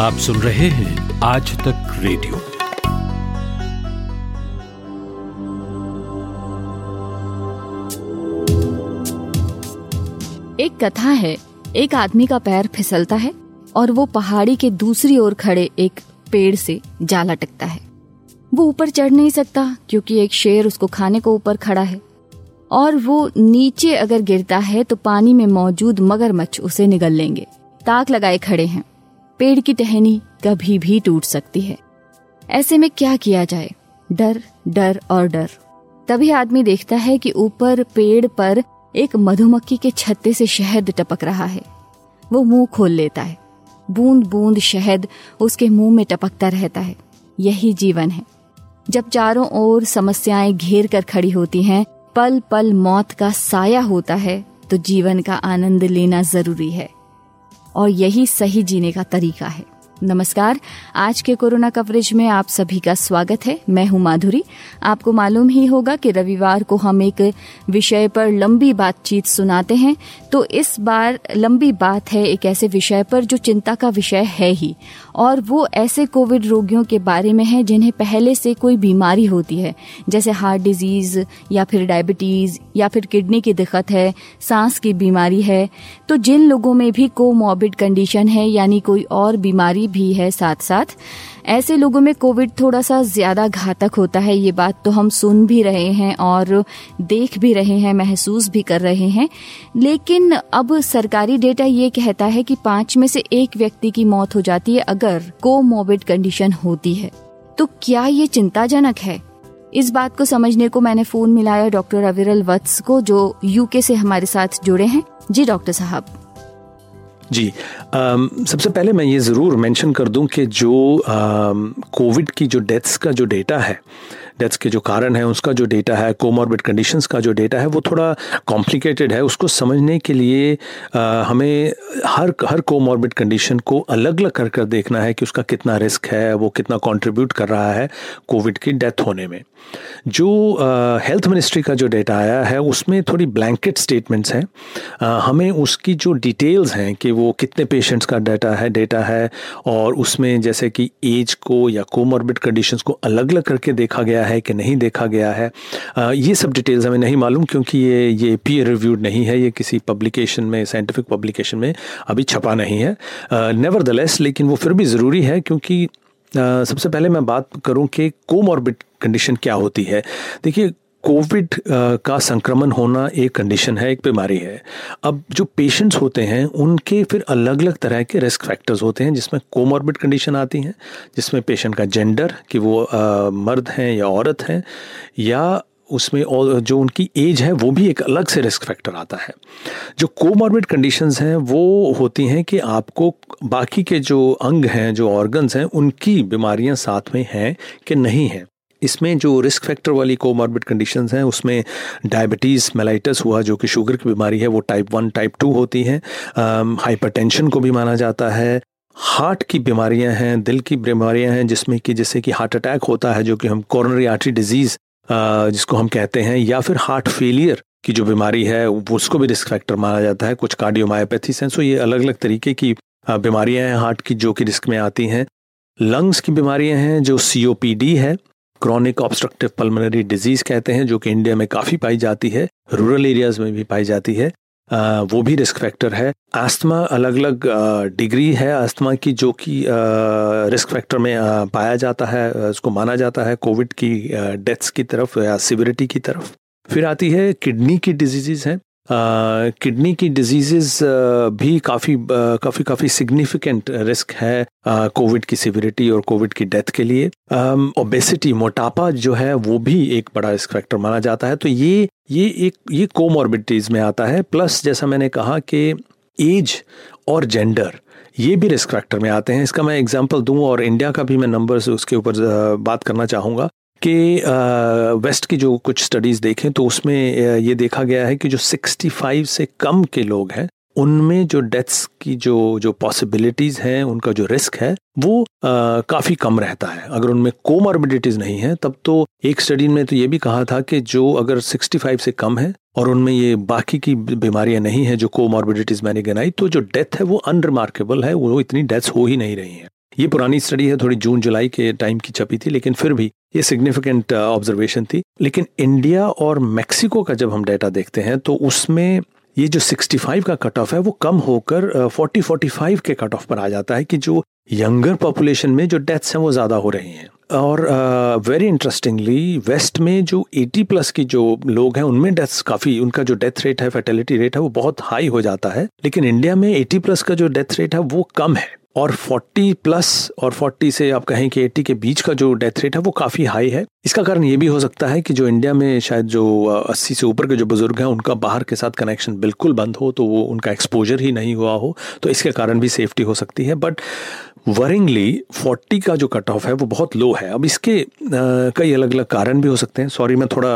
आप सुन रहे हैं आज तक रेडियो। एक कथा है, एक आदमी का पैर फिसलता है और वो पहाड़ी के दूसरी ओर खड़े एक पेड़ से जा लटकता है। वो ऊपर चढ़ नहीं सकता, क्योंकि एक शेर उसको खाने को ऊपर खड़ा है। और वो नीचे अगर गिरता है तो पानी में मौजूद मगरमच्छ उसे निगल लेंगे। ताक लगाए खड़े हैं। पेड़ की टहनी कभी भी टूट सकती है। ऐसे में क्या किया जाए? डर डर और डर। तभी आदमी देखता है कि ऊपर पेड़ पर एक मधुमक्खी के छत्ते से शहद टपक रहा है। वो मुँह खोल लेता है। बूंद बूंद शहद उसके मुँह में टपकता रहता है। यही जीवन है। जब चारों ओर समस्याएँ घेर कर खड़ी होती हैं पल पल मौत का साया होता है तो जीवन का आनंद लेना ज़रूरी है। और यही सही जीने का तरीका है। नमस्कार। आज के कोरोना कवरेज में आप सभी का स्वागत है। मैं हूँ माधुरी। आपको मालूम ही होगा कि रविवार को हम एक विषय पर लंबी बातचीत सुनाते हैं। तो इस बार लंबी बात है एक ऐसे विषय पर जो चिंता का विषय है ही। और वो ऐसे कोविड रोगियों के बारे में है जिन्हें पहले से कोई बीमारी होती है। जैसे हार्ट डिज़ीज़ या फिर डायबिटीज़ या फिर किडनी की दिक्कत है, सांस की बीमारी है। तो जिन लोगों में भी कोमॉर्बिड कंडीशन है, यानी कोई और बीमारी भी है साथ साथ ऐसे लोगों में कोविड थोड़ा सा ज़्यादा घातक होता है, ये बात तो हम सुन भी रहे हैं और देख भी रहे हैं, महसूस भी कर रहे हैं। लेकिन अब सरकारी डेटा ये कहता है कि पाँच में से एक व्यक्ति की मौत हो जाती है अगर को कोमोबिड कंडीशन होती है। तो क्या ये चिंताजनक है? इस बात को समझने को मैंने फ़ोन मिलाया डॉक्टर अविरल वत्स को, जो यूके से हमारे साथ जुड़े हैं। जी डॉक्टर साहब। जी आम, सबसे पहले मैं ये ज़रूर मेंशन कर दूँ कि जो कोविड की जो डेथ्स का जो डेटा है डेथ्स के जो कारण है उसका जो डेटा है कोमॉर्बिड कंडीशंस का जो डेटा है वो थोड़ा कॉम्प्लिकेटेड है। उसको समझने के लिए आ, हमें हर हर कोमॉर्बिड कंडीशन को अलग अलग कर कर देखना है कि उसका कितना रिस्क है वो कितना कंट्रीब्यूट कर रहा है कोविड की डेथ होने में। जो हेल्थ मिनिस्ट्री का जो डेटा आया है उसमें थोड़ी ब्लैंकेट स्टेटमेंट्स हैं। हमें उसकी जो डिटेल्स हैं कि वो कितने पेशेंट्स का डाटा है डेटा है और उसमें जैसे कि एज को या कोमॉर्बिड कंडीशंस को अलग अलग करके देखा गया है कि नहीं देखा गया है। ये सब डिटेल्स हमें नहीं मालूम क्योंकि ये ये पीयर रिव्यूड नहीं है, ये किसी पब्लिकेशन में साइंटिफिक पब्लिकेशन में अभी छपा नहीं है। नेवर लेकिन वो फिर भी ज़रूरी है क्योंकि सबसे पहले मैं बात करूँ कि कोमॉर्बिड कंडीशन क्या होती है। देखिए कोविड का संक्रमण होना एक कंडीशन है एक बीमारी है। अब जो पेशेंट्स होते हैं उनके फिर अलग अलग तरह के रिस्क फैक्टर्स होते हैं जिसमें कोमॉर्बिड कंडीशन आती हैं जिसमें पेशेंट का जेंडर कि वो आ, मर्द हैं या औरत हैं या उसमें और जो उनकी एज है वो भी एक अलग से रिस्क फैक्टर आता है। जो कोमॉर्बिड कंडीशंस हैं वो होती हैं कि आपको बाकी के जो अंग हैं जो ऑर्गन्स हैं उनकी बीमारियाँ साथ में हैं कि नहीं हैं। इसमें जो रिस्क फैक्टर वाली कोमॉर्बिड कंडीशन हैं, उसमें डायबिटीज़ मेलाइटस हुआ, जो कि शुगर की बीमारी है, वो टाइप वन टाइप टू होती हैं। हाइपरटेंशन को भी माना जाता है। हार्ट की बीमारियाँ हैं, दिल की बीमारियाँ हैं, जिसमें कि जैसे कि हार्ट अटैक होता है, जो कि हम कॉर्नरी आर्टरी डिज़ीज़ जिसको हम कहते हैं, या फिर हार्ट फेलियर की जो बीमारी है उसको भी रिस्क फैक्टर माना जाता है। कुछ कार्डियोमायोपैथी हैं सो ये अलग अलग तरीके की बीमारियाँ हैं हार्ट की, जो कि रिस्क में आती हैं। लंग्स की बीमारियाँ हैं, जो सीओपीडी है क्रॉनिक ऑब्स्ट्रक्टिव पल्मोनरी डिज़ीज़ कहते हैं जो कि इंडिया में काफ़ी पाई जाती है रूरल एरियाज़ में भी पाई जाती है। आ, वो भी रिस्क फैक्टर है। आस्थमा अलग अलग डिग्री है आस्थमा की जो कि रिस्क फैक्टर में आ, पाया जाता है उसको माना जाता है कोविड की डेथ्स की तरफ़ या सिविरिटी की तरफ़। फिर आती है किडनी की डिज़ीज़ हैं। किडनी की डिज़ीज़ भी काफ़ी काफ़ी काफ़ी सिग्निफिकेंट रिस्क है कोविड की सिविरिटी और कोविड की डेथ के लिए। ओबेसिटी मोटापा जो है, वो भी एक बड़ा रिस्क फैक्टर माना जाता है। तो ये ये एक, ये कोमॉर्बिडिटीज़ में आता है। प्लस जैसा मैंने कहा कि एज और जेंडर ये भी रिस्क फैक्टर में आते हैं। इसका मैं एग्जांपल दूँ और इंडिया का भी मैं नंबर्स उसके ऊपर बात करना चाहूँगा। कि वेस्ट की जो कुछ स्टडीज़ देखें तो उसमें ये देखा गया है कि जो 65 से कम के लोग हैं, उनमें जो डेथ्स की जो जो पॉसिबिलिटीज़ हैं, उनका जो रिस्क है, वो काफ़ी कम रहता है। अगर उनमें कोमॉर्बिडिटीज़ नहीं है, तब तो एक स्टडी में तो ये भी कहा था कि जो अगर 65 से कम है, और उनमें ये बाकी की बीमारियाँ नहीं है, जो कोमॉर्बिडिटीज़ मैंने गिनाई तो जो डेथ है वो अनरिमार्केबल है, वो इतनी डेथ्स हो ही नहीं रही हैं। ये पुरानी स्टडी है, थोड़ी जून जुलाई के टाइम की छपी थी, लेकिन फिर भी ये सिग्निफिकेंट ऑब्जर्वेशन थी। लेकिन इंडिया और मैक्सिको का जब हम डाटा देखते हैं तो उसमें ये जो 65 का कट ऑफ़ है, वो कम होकर 40 45 के कट ऑफ़ पर आ जाता है कि जो यंगर पॉपुलेशन में जो डेथ्स हैं, वो ज़्यादा हो रही हैं। और वेरी इंटरेस्टिंगली वेस्ट में जो 80 प्लस की जो लोग हैं, उनमें डेथ्स काफ़ी, उनका जो डेथ रेट है फर्टिलिटी रेट है, वो बहुत हाई हो जाता है। लेकिन इंडिया में 80 प्लस का जो डेथ रेट है, वो कम है। और 40 प्लस और 40 से आप कहें कि 80 के बीच का जो डेथ रेट है वो काफ़ी हाई है। इसका कारण ये भी हो सकता है कि जो इंडिया में शायद जो 80 से ऊपर के जो बुज़ुर्ग हैं, उनका बाहर के साथ कनेक्शन बिल्कुल बंद हो तो वो उनका एक्सपोजर ही नहीं हुआ हो तो इसके कारण भी सेफ्टी हो सकती है। बट वरिंगली 40 का जो कट ऑफ़ है, वो बहुत लो है। अब इसके कई अलग अलग कारण भी हो सकते हैं। सॉरी मैं थोड़ा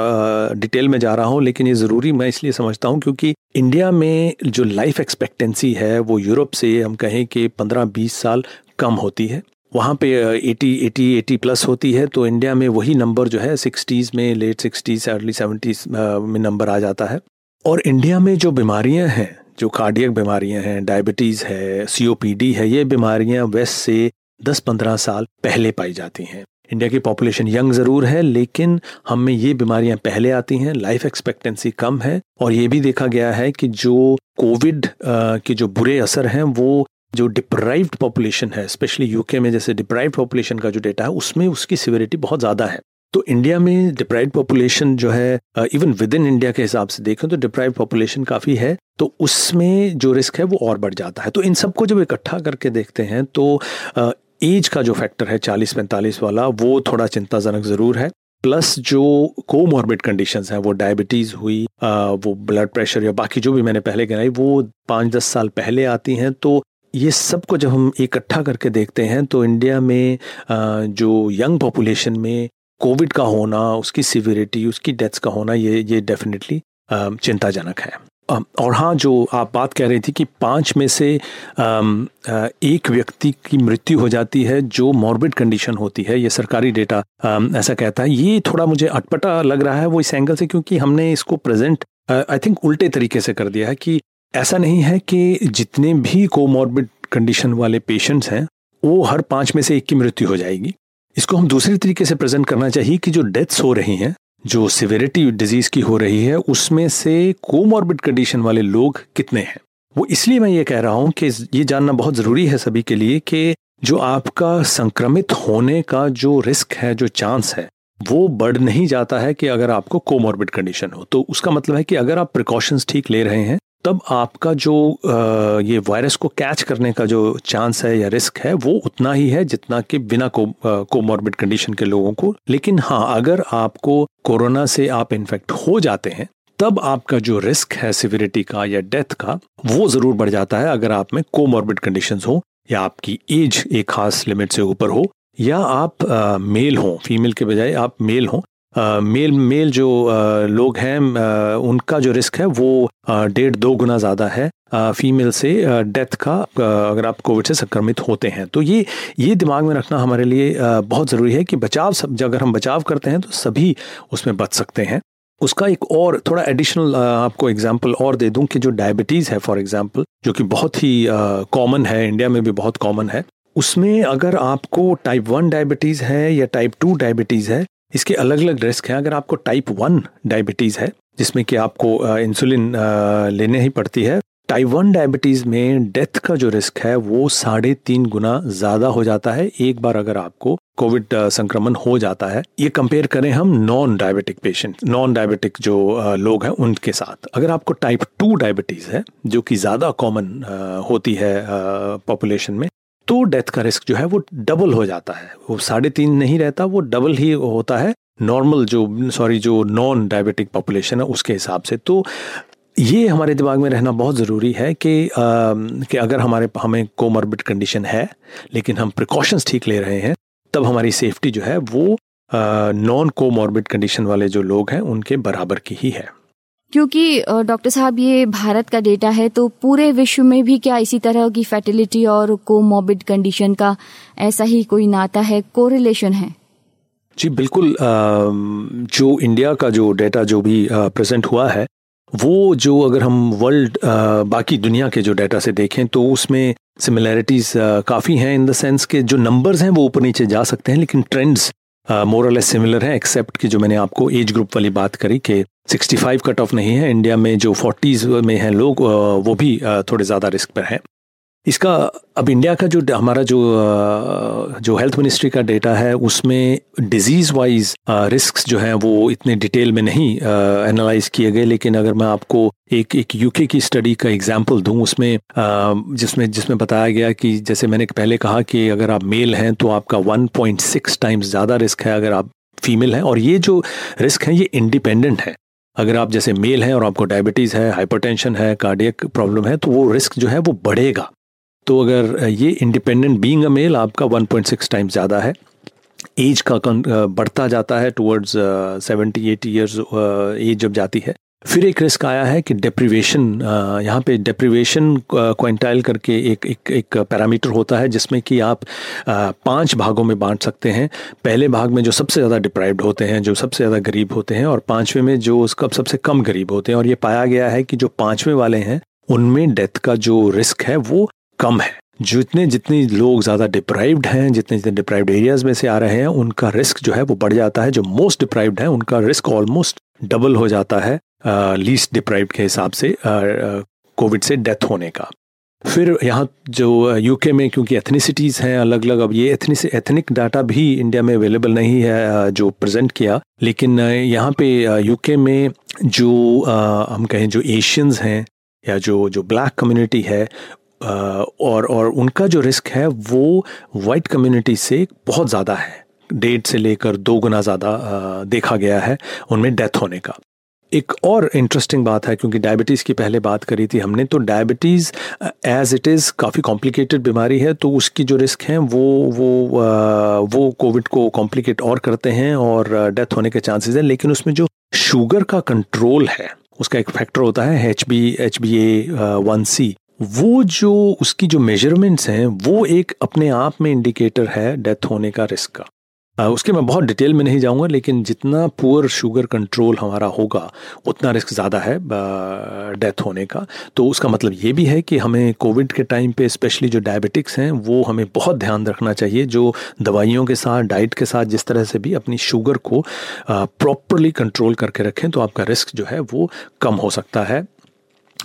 डिटेल में जा रहा हूँ, लेकिन ये ज़रूरी मैं इसलिए समझता हूँ क्योंकि इंडिया में जो लाइफ एक्सपेक्टेंसी है, वो यूरोप से हम कहें कि 15-20 साल कम होती है। वहाँ पे 80 80 80 प्लस होती है तो इंडिया में वही नंबर जो है सिक्सटीज़ में लेट सिक्सटीज़ अर्ली सेवेंटीज़ में नंबर आ जाता है। और इंडिया में जो बीमारियाँ हैं जो कार्डियक बीमारियाँ हैं डायबिटीज़ है सीओपीडी है, ये बीमारियाँ वेस्ट से 10-15 साल पहले पाई जाती हैं। इंडिया की पॉपुलेशन यंग ज़रूर है, लेकिन हम में ये बीमारियाँ पहले आती हैं लाइफ एक्सपेक्टेंसी कम है, और ये भी देखा गया है कि जो कोविड के जो बुरे असर हैं, वो जो डिप्राइव्ड पॉपुलेशन है स्पेशली यूके में जैसे डिप्राइव्ड पॉपुलेशन का जो डेटा है, उसमें उसकी सिविरिटी बहुत ज़्यादा है। तो इंडिया में डिप्राइव पॉपुलेशन जो है इवन विद इन इंडिया के हिसाब से देखें तो डिप्राइव पॉपुलेशन काफ़ी है तो उसमें जो रिस्क है वो और बढ़ जाता है। तो इन सबको जब इकट्ठा करके देखते हैं तो एज का जो फैक्टर है चालीस पैंतालीस वाला वो थोड़ा चिंताजनक ज़रूर है। प्लस जो कोमॉर्बिड कंडीशंस हैं वो डायबिटीज़ हुई आ, वो ब्लड प्रेशर या बाकी जो भी मैंने पहले गिनाई वो पाँच दस साल पहले आती हैं। तो ये सबको जब हम इकट्ठा करके देखते हैं तो इंडिया में जो यंग पॉपुलेशन में कोविड का होना, उसकी सिविरिटी उसकी डेथ्स का होना, ये ये डेफिनेटली चिंताजनक है। और हाँ जो आप बात कह रही थी कि पाँच में से एक व्यक्ति की मृत्यु हो जाती है, जो मॉर्बिड कंडीशन होती है, ये सरकारी डेटा ऐसा कहता है। ये थोड़ा मुझे अटपटा लग रहा है वो इस एंगल से, क्योंकि हमने इसको प्रेजेंट आई थिंक उल्टे तरीके से कर दिया है कि ऐसा नहीं है कि जितने भी कोमॉर्बिड कंडीशन वाले पेशेंट्स हैं, वो हर पाँच में से एक की मृत्यु हो जाएगी। इसको हम दूसरे तरीके से प्रेजेंट करना चाहिए कि जो डेथ्स हो रही हैं, जो सिवेरिटी डिज़ीज़ की हो रही है, उसमें से कोमॉर्बिड कंडीशन वाले लोग कितने हैं? वो इसलिए मैं ये कह रहा हूँ कि ये जानना बहुत ज़रूरी है सभी के लिए कि जो आपका संक्रमित होने का जो रिस्क है, जो चांस है, वो बढ़ नहीं जाता है कि अगर आपको कोमॉर्बिड कंडीशन हो। तो उसका मतलब है कि अगर आप प्रिकॉशंस ठीक ले रहे हैं तब आपका जो ये वायरस को कैच करने का जो चांस है या रिस्क है वो उतना ही है जितना कि बिना को कोमॉर्बिड कंडीशन के लोगों को। लेकिन हाँ अगर आपको कोरोना से आप इन्फेक्ट हो जाते हैं तब आपका जो रिस्क है सिविरिटी का या डेथ का वो ज़रूर बढ़ जाता है अगर आप में कोमॉर्बिड कंडीशन हो या आपकी एज एक खास लिमिट से ऊपर हो या आप आ, मेल हो फीमेल के बजाय आप मेल हो मेल मेल जो लोग हैं उनका जो रिस्क है वो डेढ़ दो गुना ज़्यादा है फीमेल से डेथ का अगर आप कोविड से संक्रमित होते हैं। तो ये ये दिमाग में रखना हमारे लिए बहुत ज़रूरी है कि बचाव सब अगर हम बचाव करते हैं तो सभी उसमें बच सकते हैं। उसका एक और थोड़ा एडिशनल आपको एग्जांपल और दे दूँ कि जो डायबिटीज़ है फॉर एग्जांपल जो कि बहुत ही कॉमन है इंडिया में भी बहुत कॉमन है, उसमें अगर आपको टाइप वन डायबिटीज़ है या टाइप टू डायबिटीज़ है इसके अलग अलग रिस्क हैं। अगर आपको टाइप वन डायबिटीज़ है, जिसमें कि आपको इंसुलिन लेने ही पड़ती है टाइप वन डायबिटीज़ में डेथ का जो रिस्क है, वो साढ़े तीन गुना ज़्यादा हो जाता है। एक बार अगर आपको कोविड संक्रमण हो जाता है, ये कंपेयर करें हम non diabetic patient non diabetic जो लोग हैं, उनके साथ। अगर आपको टाइप टू डायबिटीज़ है, जो कि ज़्यादा कॉमन होती है पॉपुलेशन में तो डेथ का रिस्क जो है वो डबल हो जाता है। वो साढ़े तीन नहीं रहता वो डबल ही होता है नॉर्मल जो सॉरी जो नॉन डायबिटिक पॉपुलेशन है उसके हिसाब से। तो ये हमारे दिमाग में रहना बहुत ज़रूरी है कि आ, कि अगर हमारे हमें कोमॉर्बिड कंडीशन है लेकिन हम प्रिकॉशंस ठीक ले रहे हैं तब हमारी सेफ्टी जो है वो नॉन कोमॉर्बिड कंडीशन वाले जो लोग हैं उनके बराबर की ही है। क्योंकि डॉक्टर साहब, ये भारत का डेटा है तो पूरे विश्व में भी क्या इसी तरह की फर्टिलिटी और कोमोबिड कंडीशन का ऐसा ही कोई नाता है कोरिलेशन है? जी, बिल्कुल जो इंडिया का जो डेटा जो भी प्रेजेंट हुआ है, वो जो अगर हम वर्ल्ड बाकी दुनिया के जो डेटा से देखें तो उसमें सिमिलैरिटीज काफ़ी हैं इन द सेंस के जो नंबर्स हैं, वो ऊपर नीचे जा सकते हैं, लेकिन trends more or less similar हैं एक्सेप्ट कि जो मैंने आपको एज ग्रुप वाली बात करी कि 65 कट ऑफ़ नहीं है। इंडिया में जो 40s में हैं लोग वो भी थोड़े ज़्यादा रिस्क पर हैं। इसका, अब इंडिया का जो हमारा जो जो हेल्थ मिनिस्ट्री का डेटा है, उसमें डिज़ीज़ वाइज रिस्क जो हैं वो इतने डिटेल में नहीं एनालाइज किए गए। लेकिन अगर मैं आपको एक एक यूके की स्टडी का एग्जांपल दूँ, उसमें जिसमें जिसमें बताया गया कि जैसे मैंने पहले कहा कि अगर आप मेल हैं तो आपका 1.6 टाइम्स ज़्यादा रिस्क है अगर आप फीमेल हैं। और ये जो रिस्क है, ये इंडिपेंडेंट है। अगर आप जैसे मेल हैं और आपको डायबिटीज़ है, हाइपरटेंशन है, कार्डियक प्रॉब्लम है तो वो रिस्क जो है वो बढ़ेगा। तो अगर ये इंडिपेंडेंट बींग अ मेल आपका 1.6 टाइम्स ज़्यादा है, एज का बढ़ता जाता है towards seventy, eighty years age जब जाती है फिर एक रिस्क आया है कि डेप्रीवेशन यहाँ पे डेप्रीवेशन क्वांटाइल करके एक एक एक पैरामीटर होता है जिसमें कि आप पाँच भागों में बांट सकते हैं। पहले भाग में जो सबसे ज़्यादा डिप्राइव्ड होते हैं, जो सबसे ज़्यादा गरीब होते हैं और पाँचवें में जो उसका सबसे कम गरीब होते हैं और ये पाया गया है कि जो पाँचवें वाले हैं, उनमें डेथ का जो रिस्क है वो कम है। जितने जितने लोग ज़्यादा डिप्राइव्ड हैं, जितने जितने डिप्राइव्ड एरियाज़ में से आ रहे हैं, उनका रिस्क जो है वो बढ़ जाता है। जो मोस्ट डिप्राइव्ड है, उनका रिस्क ऑलमोस्ट डबल हो जाता है। लीस्ट डिप्राइव्ड के हिसाब से कोविड से डेथ होने का। फिर यहाँ जो यूके में क्योंकि एथनिसिटीज़ हैं अलग अलग अब ये एथनिक एथनिक डाटा भी इंडिया में अवेलेबल नहीं है जो प्रेजेंट किया। लेकिन यहाँ पे यूके में जो हम कहें जो एशियंस हैं या जो जो ब्लैक कम्युनिटी है और और उनका जो रिस्क है वो वाइट कम्युनिटी से बहुत ज़्यादा है। डेढ़ से लेकर दो गुना ज़्यादा देखा गया है उनमें डेथ होने का। एक और इंटरेस्टिंग बात है क्योंकि डायबिटीज़ की पहले बात करी थी हमने तो डायबिटीज़ एज इट इज़ काफ़ी कॉम्प्लिकेटेड बीमारी है तो उसकी जो रिस्क हैं वो वो वो कोविड को कॉम्प्लिकेट और करते हैं और डेथ होने के चांसेस हैं लेकिन उसमें जो शुगर का कंट्रोल है उसका एक फैक्टर होता है H B H B A one C वो जो उसकी जो मेजरमेंट्स हैं वो एक अपने आप में इंडिकेटर है डेथ होने का रिस्क का। आ, उसके मैं बहुत डिटेल में नहीं जाऊँगा, लेकिन जितना पुअर शुगर कंट्रोल हमारा होगा, उतना रिस्क ज़्यादा है डेथ होने का। तो उसका मतलब ये भी है कि हमें कोविड के टाइम पे स्पेशली जो डायबिटिक्स हैं, वो हमें बहुत ध्यान रखना चाहिए, जो दवाइयों के साथ, डाइट के साथ, जिस तरह से भी अपनी शुगर को प्रॉपरली कंट्रोल करके रखें तो आपका रिस्क जो है वो कम हो सकता है।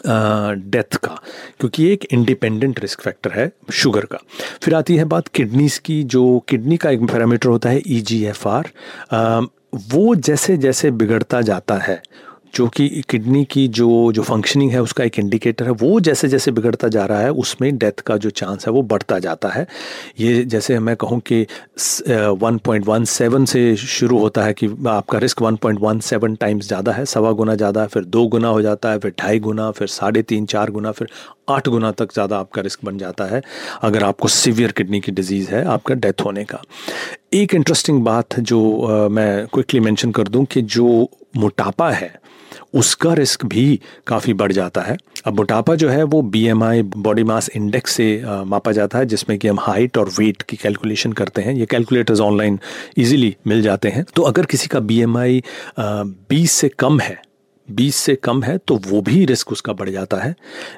डेथ का, क्योंकि एक इंडिपेंडेंट रिस्क फैक्टर है शुगर का। फिर आती है बात किडनीज की, जो किडनी का एक पैरामीटर होता है ई जी एफ़ आर वो जैसे जैसे बिगड़ता जाता है जो कि किडनी की जो जो फंक्शनिंग है, उसका एक इंडिकेटर है, वो जैसे जैसे बिगड़ता जा रहा है, उसमें डेथ का जो चांस है, वो बढ़ता जाता है। ये जैसे मैं कहूँ कि 1.17 से शुरू होता है कि आपका रिस्क 1.17 टाइम्स ज़्यादा है, सवा गुना ज़्यादा है फिर दो गुना हो जाता है, फिर ढाई गुना, फिर साढ़े तीन, चार गुना, फिर आठ गुना तक ज़्यादा आपका रिस्क बन जाता है, अगर आपको सीवियर किडनी की डिज़ीज़ है, आपका डेथ होने का। एक इंटरेस्टिंग बात जो आ, मैं क्विकली मेंशन कर दूँ कि जो मोटापा है उसका रिस्क भी काफ़ी बढ़ जाता है। अब मोटापा जो है वो B M I body mass index से आ, मापा जाता है जिसमें कि हम हाइट और वेट की कैलकुलेशन करते हैं। ये कैलकुलेटर्स ऑनलाइन इजीली मिल जाते हैं। तो अगर किसी का बी एम आई बीस से कम है बीस से कम है तो वो भी रिस्क उसका बढ़ जाता है।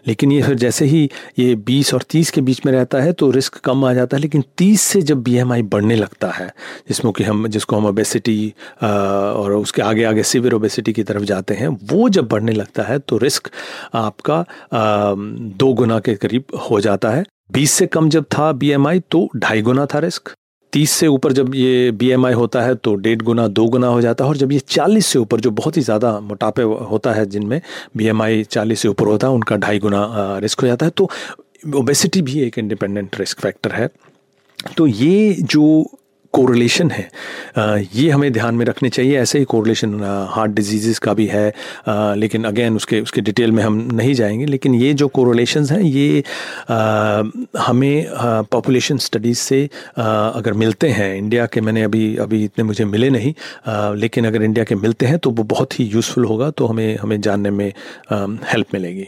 लेकिन ये फिर जैसे ही ये बीस और तीस के बीच में रहता है तो रिस्क कम आ जाता है। लेकिन तीस से जब बीएमआई बढ़ने लगता है, जिसमें कि हम, जिसको हम ओबेसिटी और उसके आगे आगे सिवियर ओबेसिटी की तरफ़ जाते हैं, वो जब बढ़ने लगता है तो रिस्क आपका दो गुना के करीब हो जाता है। बीस से कम जब था बीएमआई तो ढाई गुना था रिस्क। तीस से ऊपर जब ये बीएमआई होता है तो डेढ़ गुना, दो गुना हो जाता है और जब ये चालीस से ऊपर, जो बहुत ही ज़्यादा मोटापे होता है जिनमें बी एम चालीस से ऊपर होता है, उनका ढाई गुना रिस्क हो जाता है। तो ओबेसिटी भी एक इंडिपेंडेंट रिस्क फैक्टर है। तो ये जो कोरिलेशन है। ये हमें ध्यान में रखने चाहिए। ऐसे ही कोरिलेशन हार्ट डिज़ीज़ का भी है। लेकिन अगेन उसके उसके डिटेल में हम नहीं जाएँगे। लेकिन ये जो कोरिलेशन हैं, ये हमें पॉपुलेशन स्टडीज़ से अगर मिलते हैं इंडिया के मैंने अभी अभी इतने मुझे मिले नहीं। लेकिन अगर इंडिया के मिलते हैं तो वो बहुत ही यूज़फुल होगा तो हमें हमें जानने में हेल्प मिलेगी।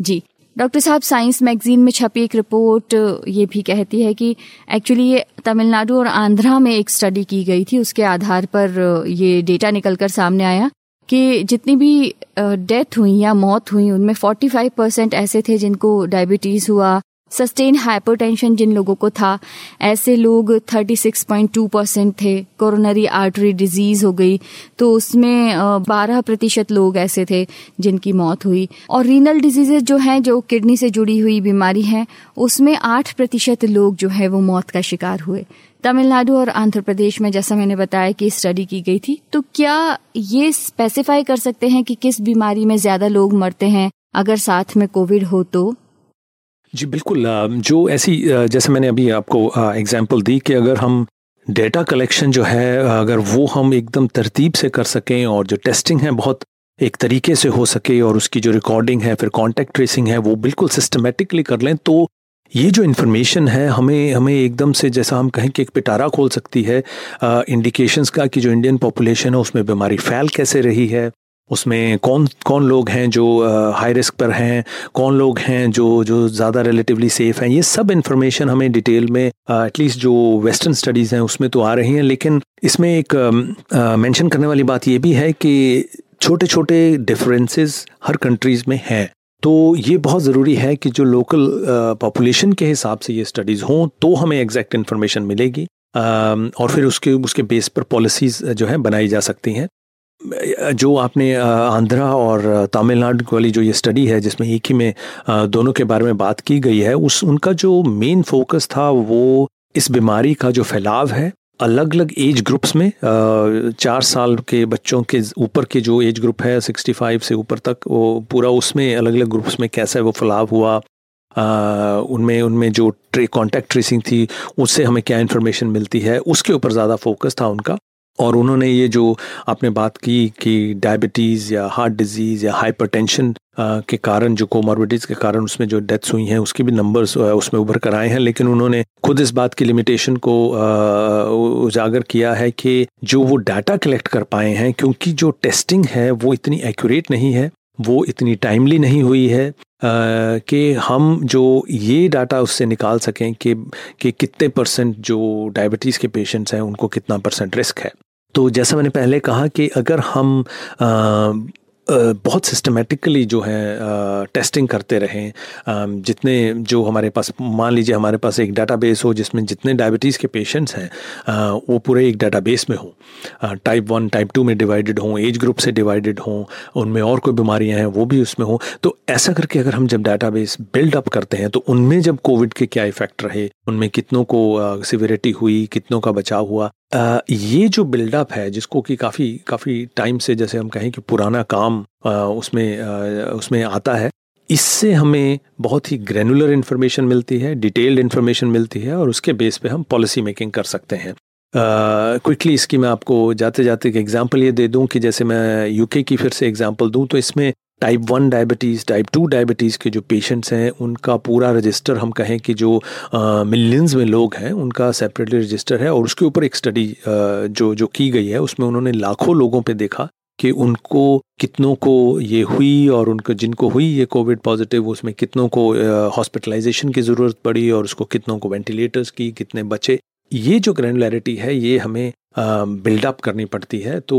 जी। डॉक्टर साहब, साइंस मैगजीन में छपी एक रिपोर्ट ये भी कहती है कि एक्चुअली ये तमिलनाडु और आंध्रा में एक स्टडी की गई थी। उसके आधार पर ये डेटा निकलकर सामने आया कि जितनी भी डेथ हुई या मौत हुई, उनमें 45 परसेंट ऐसे थे जिनको डायबिटीज़ हुआ सस्टेन हाइपरटेंशन जिन लोगों को था, ऐसे लोग 36.2 परसेंट थे कोरोनरी आर्टरी डिज़ीज़ हो गई तो उसमें 12 प्रतिशत लोग ऐसे थे जिनकी मौत हुई। और रीनल डिजीजेज जो हैं, जो किडनी से जुड़ी हुई बीमारी है, उसमें 8 प्रतिशत लोग जो है, वो मौत का शिकार हुए। तमिलनाडु और आंध्र प्रदेश में जैसा मैंने बताया कि स्टडी की गई थी तो क्या ये स्पेसिफाई कर सकते हैं कि किस बीमारी में ज़्यादा लोग मरते हैं? अगर साथ में कोविड हो तो? जी, बिल्कुल जो ऐसी जैसे मैंने अभी आपको एग्जांपल दी कि अगर हम डेटा कलेक्शन जो है अगर वो हम एकदम तरतीब से कर सकें और जो टेस्टिंग है बहुत एक तरीके से हो सके और उसकी जो रिकॉर्डिंग है, फिर कॉन्टैक्ट ट्रेसिंग है, वो बिल्कुल सिस्टमेटिकली कर लें तो ये जो इन्फॉर्मेशन है, हमें हमें एकदम से जैसा हम कहें कि एक पिटारा खोल सकती है इंडिकेशंस का कि जो इंडियन पॉपुलेशन है, उसमें बीमारी फैल कैसे रही है उसमें कौन कौन लोग हैं जो हाई रिस्क पर हैं? कौन लोग हैं जो जो ज़्यादा रिलेटिवली सेफ़ हैं? ये सब इन्फॉर्मेशन हमें डिटेल में एटलीस्ट जो वेस्टर्न स्टडीज़ हैं उसमें तो आ रही हैं, लेकिन इसमें एक मेंशन करने वाली बात ये भी है कि छोटे छोटे डिफरेंसेस हर कंट्रीज़ में हैं। तो ये बहुत ज़रूरी है कि जो लोकल पॉपुलेशन के हिसाब से ये स्टडीज़ हों तो हमें एग्जैक्ट इन्फॉर्मेशन मिलेगी और फिर उसके उसके बेस पर पॉलिसीज़ जो है बनाई जा सकती हैं। जो आपने आंध्रा और तमिलनाडु वाली जो ये स्टडी है, जिसमें एक ही में दोनों के बारे में बात की गई है, उस, उनका जो मेन फोकस था वो इस बीमारी का जो फैलाव है अलग अलग एज ग्रुप्स में चार साल के बच्चों के ऊपर के जो एज ग्रुप है सिक्सटी फाइव से ऊपर तक, वो पूरा उसमें अलग अलग ग्रुप्स में कैसा वो फैलाव हुआ उनमें उनमें जो ट्रे कॉन्टैक्ट ट्रेसिंग थी, उससे हमें क्या इन्फॉर्मेशन मिलती है, उसके ऊपर ज़्यादा फोकस था उनका। और उन्होंने ये जो आपने बात की कि डायबिटीज़ या हार्ट डिज़ीज़ या हाइपरटेंशन के कारण, जो कोमॉर्बिटीज़ के कारण उसमें जो डेथ्स हुई हैं, उसके भी नंबर्स उसमें उभर कर आए हैं। लेकिन उन्होंने खुद इस बात की लिमिटेशन को उजागर किया है कि जो वो डाटा कलेक्ट कर पाए हैं, क्योंकि जो टेस्टिंग है, वो इतनी एक्यूरेट नहीं है, वो इतनी टाइमली नहीं हुई है कि हम जो ये डाटा उससे निकाल सकें कि कि कितने परसेंट जो डायबिटीज़ के पेशेंट्स हैं, उनको कितना परसेंट रिस्क है। तो जैसा मैंने पहले कहा कि अगर हम आ, बहुत सिस्टमेटिकली जो है टेस्टिंग करते रहें जितने जो हमारे पास मान लीजिए हमारे पास एक डाटाबेस हो जिसमें जितने डायबिटीज़ के पेशेंट्स हैं वो पूरे एक डाटाबेस में हों। टाइप वन टाइप टू में डिवाइडेड हों एज ग्रुप से डिवाइडेड हों उनमें और कोई बीमारियाँ हैं वो भी उसमें हों। तो ऐसा करके अगर हम जब डाटाबेस बिल्ड अप करते हैं तो उनमें जब कोविड के क्या इफ़ेक्ट रहे उनमें कितनों को सिविरिटी हुई कितनों का बचाव हुआ ये जो बिल्डअप है जिसको कि काफ़ी काफ़ी टाइम से जैसे हम कहें कि पुराना काम उसमें उसमें आता है इससे हमें बहुत ही ग्रैनुलर इन्फॉर्मेशन मिलती है डिटेल्ड इन्फॉर्मेशन मिलती है और उसके बेस पे हम पॉलिसी मेकिंग कर सकते हैं। क्विकली uh, इसकी मैं आपको जाते जाते एक एग्जांपल ये दे दूँ कि जैसे मैं यूके की फिर से एग्जांपल दूँ तो इसमें type one diabetes type two diabetes के जो पेशेंट्स हैं, उनका पूरा रजिस्टर हम कहें कि जो मिलियंस में लोग हैं, उनका सेपरेटली रजिस्टर है और उसके ऊपर एक स्टडी जो जो की गई है, उसमें उन्होंने लाखों लोगों पे देखा कि उनको कितनों को ये हुई और उनको जिनको हुई ये कोविड पॉजिटिव उसमें कितनों को हॉस्पिटलाइजेशन की ज़रूरत पड़ी और उसको कितनों को वेंटिलेटर्स की, कितने बचे। ये जो ग्रैनुलैरिटी है, ये हमें बिल्डअप करनी पड़ती है। तो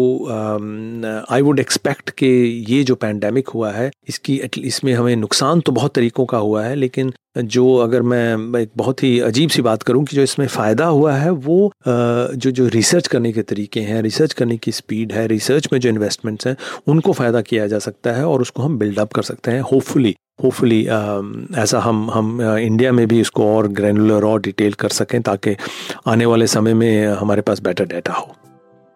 आई वुड एक्सपेक्ट कि ये जो पैंडमिक हुआ है, इसकी इसमें हमें नुकसान तो बहुत तरीक़ों का हुआ है, लेकिन जो अगर मैं एक बहुत ही अजीब सी बात करूँ कि जो इसमें फ़ायदा हुआ है, वो जो जो रिसर्च करने के तरीके हैं रिसर्च करने की स्पीड है रिसर्च में जो इन्वेस्टमेंट्स हैं, उनको फ़ायदा किया जा सकता है और उसको हम बिल्डअप कर सकते हैं होपफुली होपफुली ऐसा हम हम इंडिया में भी इसको और ग्रैनुलर और डिटेल कर सकें ताकि आने वाले समय में हमारे पास बेटर डाटा हो।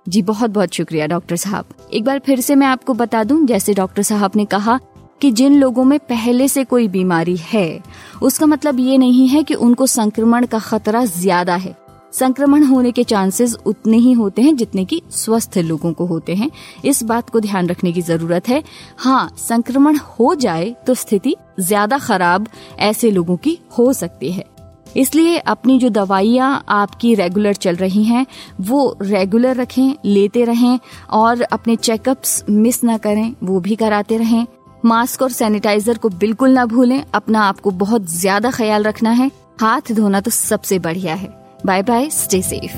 जी, बहुत बहुत शुक्रिया डॉक्टर साहब। एक बार फिर से मैं आपको बता दूँ, जैसे डॉक्टर साहब ने कहा कि जिन लोगों में पहले से कोई बीमारी है, उसका मतलब ये नहीं है कि उनको संक्रमण का खतरा ज़्यादा है। संक्रमण होने के चांसेस उतने ही होते हैं जितने कि स्वस्थ लोगों को होते हैं। इस बात को ध्यान रखने की ज़रूरत है। हाँ संक्रमण हो जाए तो स्थिति ज़्यादा खराब ऐसे लोगों की हो सकती है। इसलिए अपनी जो दवाइयाँ आपकी रेगुलर चल रही हैं, वो रेगुलर रखें, लेते रहें और अपने चेकअप्स मिस ना करें, वो भी कराते रहें। मास्क और सैनिटाइजर को बिल्कुल ना भूलें, अपना आपको बहुत ज़्यादा ख्याल रखना है। हाथ धोना तो सबसे बढ़िया है। बाय बाय स्टे सेफ़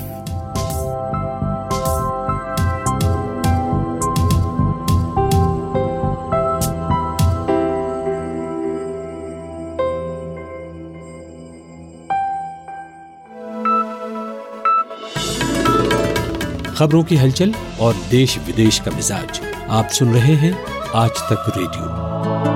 खबरों की हलचल और देश विदेश का मिजाज आप सुन रहे हैं आज तक रेडियो।